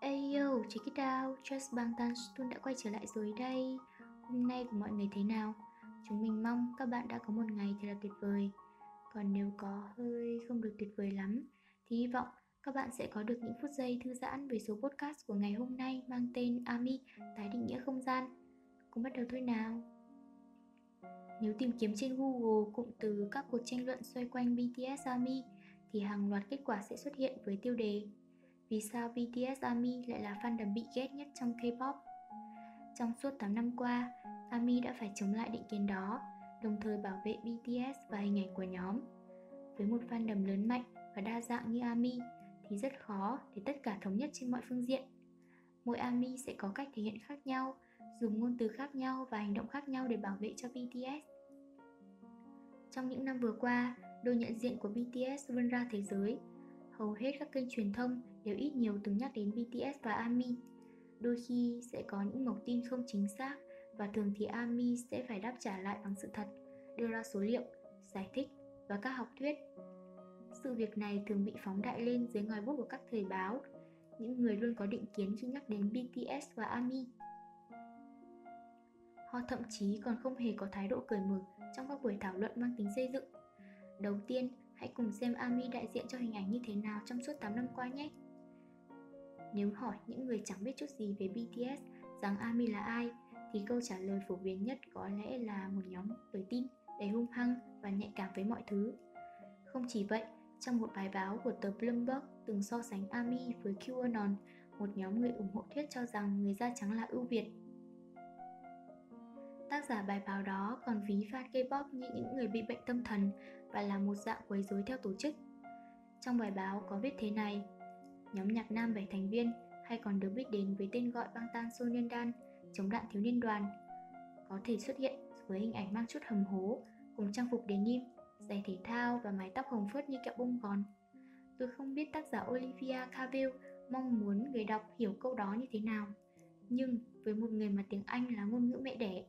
Ayo, check it out, Just Bangtan Stun đã quay trở lại rồi đây. Hôm nay của mọi người thế nào? Chúng mình mong các bạn đã có một ngày thật là tuyệt vời. Còn nếu có hơi không được tuyệt vời lắm Thì hy vọng các bạn sẽ có được những phút giây thư giãn với số podcast của ngày hôm nay mang tên Ami tái định nghĩa không gian. Cùng bắt đầu thôi nào. Nếu tìm kiếm trên Google cụm từ các cuộc tranh luận xoay quanh BTS ARMY thì hàng loạt kết quả sẽ xuất hiện với tiêu đề vì sao BTS ARMY lại là fandom bị ghét nhất trong K-pop. Trong suốt 8 năm qua, ARMY đã phải chống lại định kiến đó, đồng thời bảo vệ BTS và hình ảnh của nhóm. Với một fandom lớn mạnh và đa dạng như ARMY thì rất khó để tất cả thống nhất trên mọi phương diện. Mỗi ARMY sẽ có cách thể hiện khác nhau, dùng ngôn từ khác nhau và hành động khác nhau để bảo vệ cho BTS. Trong những năm vừa qua, đôi nhận diện của BTS vươn ra thế giới. Hầu hết các kênh truyền thông đều ít nhiều từng nhắc đến BTS và ARMY. Đôi khi sẽ có những mẩu tin không chính xác và thường thì ARMY sẽ phải đáp trả lại bằng sự thật, đưa ra số liệu, giải thích và các học thuyết. Sự việc này thường bị phóng đại lên dưới ngòi bút của các thời báo, những người luôn có định kiến khi nhắc đến BTS và ARMY. Họ thậm chí còn không hề có thái độ cởi mở trong các buổi thảo luận mang tính xây dựng. Đầu tiên, hãy cùng xem ARMY đại diện cho hình ảnh như thế nào trong suốt 8 năm qua nhé. Nếu hỏi những người chẳng biết chút gì về BTS rằng ARMY là ai, thì câu trả lời phổ biến nhất có lẽ là một nhóm tuổi tin đầy hung hăng và nhạy cảm với mọi thứ. Không chỉ vậy, trong một bài báo của tờ Bloomberg từng so sánh ARMY với QAnon, một nhóm người ủng hộ thuyết cho rằng người da trắng là ưu việt. Tác giả bài báo đó còn ví fan K-pop như những người bị bệnh tâm thần và là một dạng quấy rối theo tổ chức. Trong bài báo có viết thế này, nhóm nhạc nam 7 thành viên hay còn được biết đến với tên gọi băng tan Sonyeondan, chống đạn thiếu niên đoàn, có thể xuất hiện với hình ảnh mang chút hầm hố cùng trang phục denim, giày thể thao và mái tóc hồng phớt như kẹo bông gòn. Tôi không biết tác giả Olivia Cavill mong muốn người đọc hiểu câu đó như thế nào. Nhưng với một người mà tiếng Anh là ngôn ngữ mẹ đẻ,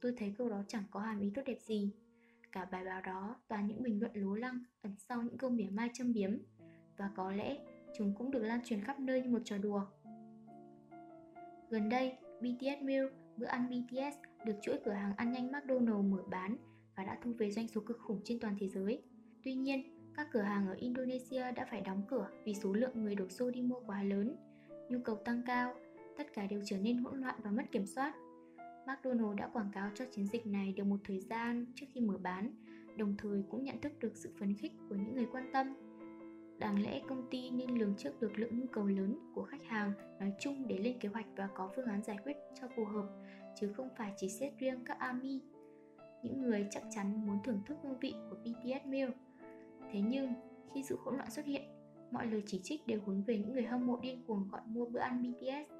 tôi thấy câu đó chẳng có hàm ý tốt đẹp gì. Cả bài báo đó toàn những bình luận lố lăng ẩn sau những câu mỉa mai châm biếm và có lẽ chúng cũng được lan truyền khắp nơi như một trò đùa. Gần đây, BTS Meal, bữa ăn BTS được chuỗi cửa hàng ăn nhanh McDonald's mở bán và đã thu về doanh số cực khủng trên toàn thế giới. Tuy nhiên, các cửa hàng ở Indonesia đã phải đóng cửa vì số lượng người đổ xô đi mua quá lớn, nhu cầu tăng cao, tất cả đều trở nên hỗn loạn và mất kiểm soát. McDonald đã quảng cáo cho chiến dịch này được một thời gian trước khi mở bán, đồng thời cũng nhận thức được sự phấn khích của những người quan tâm. Đáng lẽ công ty nên lường trước được lượng nhu cầu lớn của khách hàng nói chung để lên kế hoạch và có phương án giải quyết cho phù hợp, chứ không phải chỉ xét riêng các ARMY. Những người chắc chắn muốn thưởng thức hương vị của BTS Meal. Thế nhưng, khi sự hỗn loạn xuất hiện, mọi lời chỉ trích đều hướng về những người hâm mộ điên cuồng gọi mua bữa ăn BTS.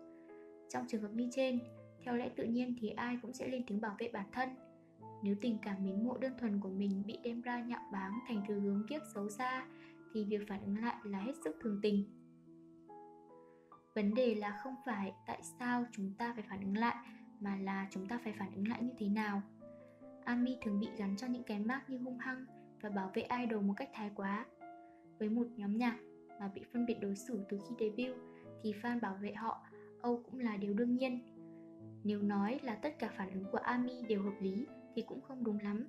Trong trường hợp như trên, theo lẽ tự nhiên thì ai cũng sẽ lên tiếng bảo vệ bản thân nếu tình cảm mến mộ đơn thuần của mình bị đem ra nhạo báng thành thứ hướng kiếp xấu xa thì việc phản ứng lại là hết sức thường tình. Vấn đề là không phải tại sao chúng ta phải phản ứng lại, mà là chúng ta phải phản ứng lại như thế nào. Ami thường bị gắn cho những cái mác như hung hăng và bảo vệ idol một cách thái quá. Với một nhóm nhạc mà bị phân biệt đối xử từ khi debut thì fan bảo vệ họ, âu cũng là điều đương nhiên. Nếu nói là tất cả phản ứng của Ami đều hợp lý thì cũng không đúng lắm.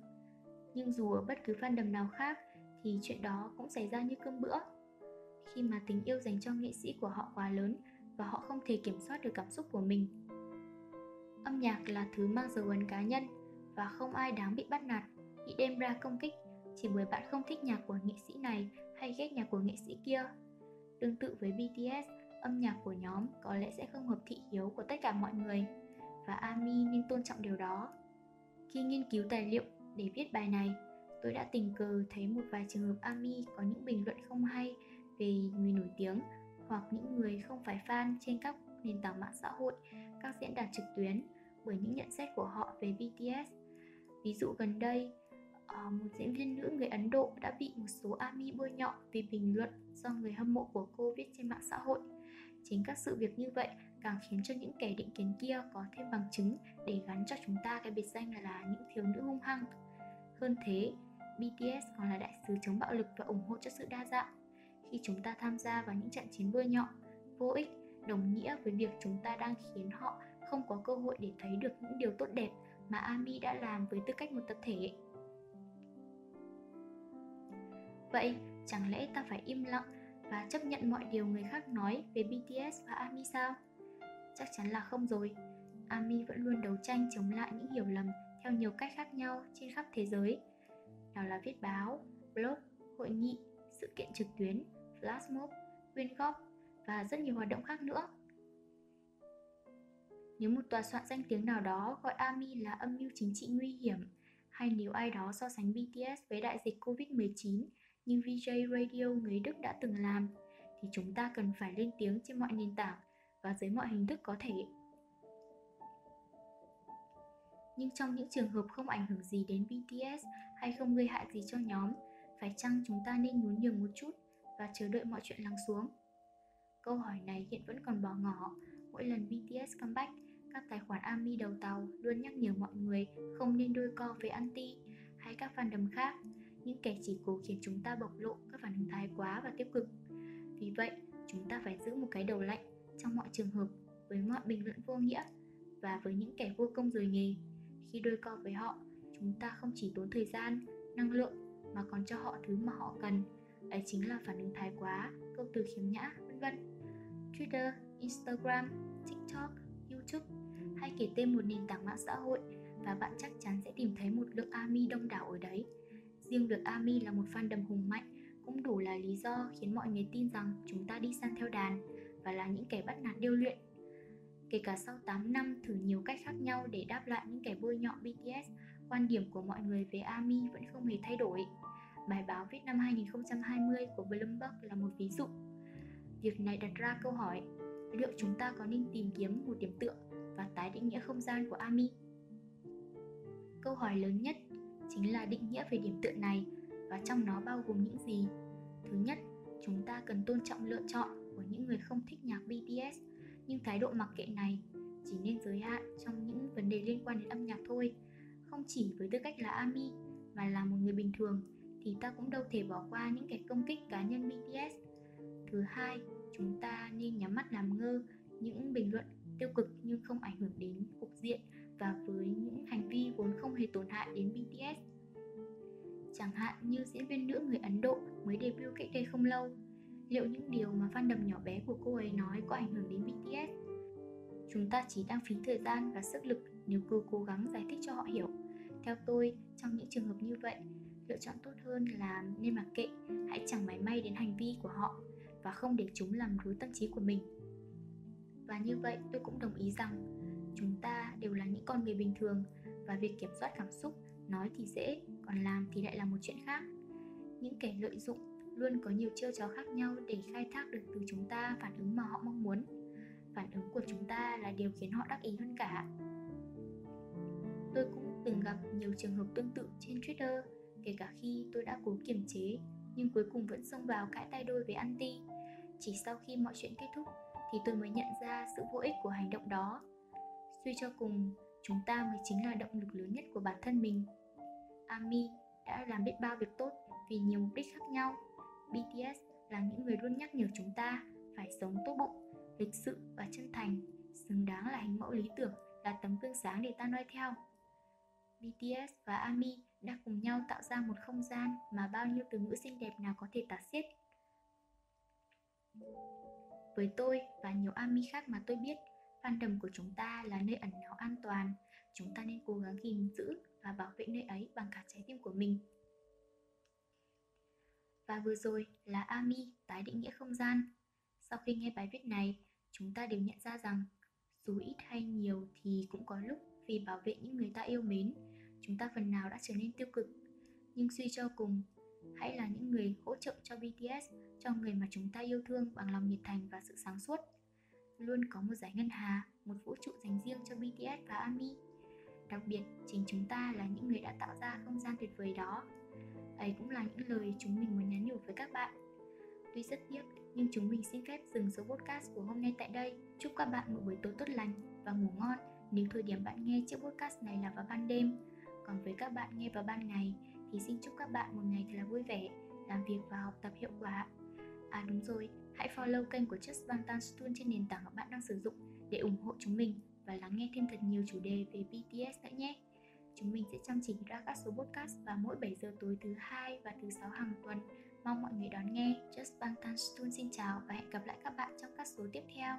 Nhưng dù ở bất cứ fandom nào khác thì chuyện đó cũng xảy ra như cơm bữa. Khi mà tình yêu dành cho nghệ sĩ của họ quá lớn và họ không thể kiểm soát được cảm xúc của mình. Âm nhạc là thứ mang dấu ấn cá nhân và không ai đáng bị bắt nạt, bị đem ra công kích chỉ bởi bạn không thích nhạc của nghệ sĩ này hay ghét nhạc của nghệ sĩ kia. Tương tự với BTS, âm nhạc của nhóm có lẽ sẽ không hợp thị hiếu của tất cả mọi người và Ami nên tôn trọng điều đó. Khi nghiên cứu tài liệu để viết bài này, tôi đã tình cờ thấy một vài trường hợp Ami có những bình luận không hay về người nổi tiếng hoặc những người không phải fan trên các nền tảng mạng xã hội, các diễn đàn trực tuyến bởi những nhận xét của họ về BTS. Ví dụ gần đây, ờ, một diễn viên nữ người Ấn Độ đã bị một số ami bôi nhọ vì bình luận do người hâm mộ của cô viết trên mạng xã hội. Chính các sự việc như vậy càng khiến cho những kẻ định kiến kia có thêm bằng chứng để gắn cho chúng ta cái biệt danh là những thiếu nữ hung hăng. Hơn thế, BTS còn là đại sứ chống bạo lực và ủng hộ cho sự đa dạng. Khi chúng ta tham gia vào những trận chiến bơi nhọ, vô ích đồng nghĩa với việc chúng ta đang khiến họ không có cơ hội để thấy được những điều tốt đẹp mà ARMY đã làm với tư cách một tập thể. Vậy, chẳng lẽ ta phải im lặng và chấp nhận mọi điều người khác nói về BTS và ARMY sao? Chắc chắn là không rồi. ARMY vẫn luôn đấu tranh chống lại những hiểu lầm theo nhiều cách khác nhau trên khắp thế giới. Nào là viết báo, blog, hội nghị, sự kiện trực tuyến, flash mob, quyên góp và rất nhiều hoạt động khác nữa. Nếu một tòa soạn danh tiếng nào đó gọi ARMY là âm mưu chính trị nguy hiểm, hay nếu ai đó so sánh BTS với đại dịch Covid-19 như VJ Radio người Đức đã từng làm, thì chúng ta cần phải lên tiếng trên mọi nền tảng và dưới mọi hình thức có thể. Nhưng trong những trường hợp không ảnh hưởng gì đến BTS hay không gây hại gì cho nhóm, phải chăng chúng ta nên nhún nhường một chút và chờ đợi mọi chuyện lắng xuống? Câu hỏi này hiện vẫn còn bỏ ngỏ mỗi lần BTS comeback các tài khoản ARMY đầu tàu luôn nhắc nhở mọi người không nên đôi co với anti hay các fandom khác, những kẻ chỉ cố khiến chúng ta bộc lộ các phản ứng thái quá và tiêu cực. Vì vậy, chúng ta phải giữ một cái đầu lạnh trong mọi trường hợp với mọi bình luận vô nghĩa và với những kẻ vô công rồi nghề. Khi đôi co với họ, chúng ta không chỉ tốn thời gian, năng lượng mà còn cho họ thứ mà họ cần. Ấy chính là phản ứng thái quá, câu từ khiếm nhã, vân vân. Twitter, Instagram, TikTok, YouTube hay kể tên một nền tảng mạng xã hội và bạn chắc chắn sẽ tìm thấy một lượng ARMY đông đảo ở đấy. Riêng việc ARMY là một fandom hùng mạnh cũng đủ là lý do khiến mọi người tin rằng chúng ta đi săn theo đàn và là những kẻ bắt nạt điêu luyện. Kể cả sau 8 năm thử nhiều cách khác nhau để đáp lại những kẻ bôi nhọ BTS, quan điểm của mọi người về ARMY vẫn không hề thay đổi. Bài báo viết năm 2020 của Bloomberg là một ví dụ. Việc này đặt ra câu hỏi, liệu chúng ta có nên tìm kiếm một điểm tựa và tái định nghĩa không gian của ARMY? Câu hỏi lớn nhất chính là định nghĩa về điểm tựa này và trong nó bao gồm những gì. Thứ nhất, chúng ta cần tôn trọng lựa chọn của những người không thích nhạc BTS, nhưng thái độ mặc kệ này chỉ nên giới hạn trong những vấn đề liên quan đến âm nhạc thôi, không chỉ với tư cách là ami mà là một người bình thường thì ta cũng đâu thể bỏ qua những kẻ công kích cá nhân BTS. Thứ hai, chúng ta nên nhắm mắt làm ngơ những bình luận tiêu cực nhưng không ảnh hưởng đến cục diện và với những hành vi vốn không hề tổn hại đến BTS. Chẳng hạn như diễn viên nữ người Ấn Độ mới debut cách đây không lâu. Liệu những điều mà fandom nhỏ bé của cô ấy nói có ảnh hưởng đến BTS? Chúng ta chỉ đang phí thời gian và sức lực nếu cứ cố gắng giải thích cho họ hiểu. Theo tôi, trong những trường hợp như vậy, lựa chọn tốt hơn là nên mặc kệ, hãy chẳng máy may đến hành vi của họ và không để chúng làm rối tâm trí của mình và như vậy tôi cũng đồng ý rằng chúng ta đều là những con người bình thường và việc kiểm soát cảm xúc nói thì dễ còn làm thì lại là một chuyện khác những kẻ lợi dụng luôn có nhiều chiêu trò khác nhau để khai thác được từ chúng ta phản ứng mà họ mong muốn. Phản ứng của chúng ta là điều khiến họ đắc ý hơn cả. Tôi cũng từng gặp nhiều trường hợp tương tự trên twitter, kể cả khi tôi đã cố kiềm chế, nhưng cuối cùng vẫn xông vào cãi tay đôi với anti. Chỉ sau khi mọi chuyện kết thúc thì tôi mới nhận ra sự vô ích của hành động đó. Suy cho cùng, chúng ta mới chính là động lực lớn nhất của bản thân mình. Ami đã làm biết bao việc tốt vì nhiều mục đích khác nhau bts là những người luôn nhắc nhở chúng ta phải sống tốt bụng lịch sự và chân thành xứng đáng là hình mẫu lý tưởng là tấm gương sáng để ta noi theo BTS và ARMY đã cùng nhau tạo ra một không gian mà bao nhiêu từ ngữ xinh đẹp nào có thể tả xiết. Với tôi và nhiều ARMY khác mà tôi biết, fandom của chúng ta là nơi ẩn náu an toàn. Chúng ta nên cố gắng gìn giữ và bảo vệ nơi ấy bằng cả trái tim của mình. Và vừa rồi là Ami tái định nghĩa không gian. Sau khi nghe bài viết này, chúng ta đều nhận ra rằng dù ít hay nhiều thì cũng có lúc vì bảo vệ những người ta yêu mến, chúng ta phần nào đã trở nên tiêu cực. Nhưng suy cho cùng, hãy là những người hỗ trợ cho BTS, cho người mà chúng ta yêu thương bằng lòng nhiệt thành và sự sáng suốt. Luôn có một giải ngân hà, một vũ trụ dành riêng cho BTS và ARMY. Đặc biệt, chính chúng ta là những người đã tạo ra không gian tuyệt vời đó. Ấy cũng là những lời chúng mình muốn nhắn nhủ với các bạn. Tuy rất tiếc, nhưng chúng mình xin phép dừng số podcast của hôm nay tại đây. Chúc các bạn một buổi tối tốt lành và ngủ ngon nếu thời điểm bạn nghe chiếc podcast này là vào ban đêm. Còn với các bạn nghe vào ban ngày thì xin chúc các bạn một ngày thật là vui vẻ, làm việc và học tập hiệu quả. À đúng rồi, hãy follow kênh của Just Bangtan Stun trên nền tảng mà bạn đang sử dụng để ủng hộ chúng mình và lắng nghe thêm thật nhiều chủ đề về BTS nữa nhé. Chúng mình sẽ chăm chỉ ra các số podcast vào mỗi 7 giờ tối thứ hai và thứ sáu hàng tuần. Mong mọi người đón nghe. Just Bangtan Student xin chào và hẹn gặp lại các bạn trong các số tiếp theo.